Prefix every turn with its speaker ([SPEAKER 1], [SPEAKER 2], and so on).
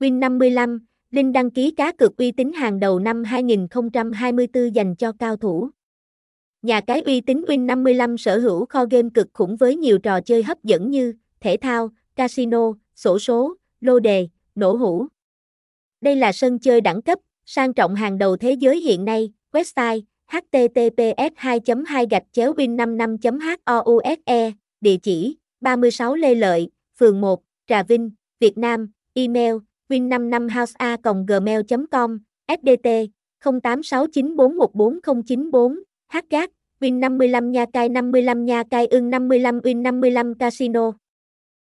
[SPEAKER 1] Win55, link đăng ký cá cược uy tín hàng đầu năm 2024 dành cho cao thủ. Nhà cái uy tín Win55 sở hữu kho game cực khủng với nhiều trò chơi hấp dẫn như thể thao, casino, sổ số, lô đề, nổ hũ. Đây là sân chơi đẳng cấp, sang trọng hàng đầu thế giới hiện nay, website https 2 2 gạch chéo win 55 house địa chỉ 36 Lê Lợi, phường 1, Trà Vinh, Việt Nam, email win55housea.gmail.com, SDT 0869414094, HGAT, Win55 Nha Cai 55 Nha Cai ưng 55 Win55 Casino.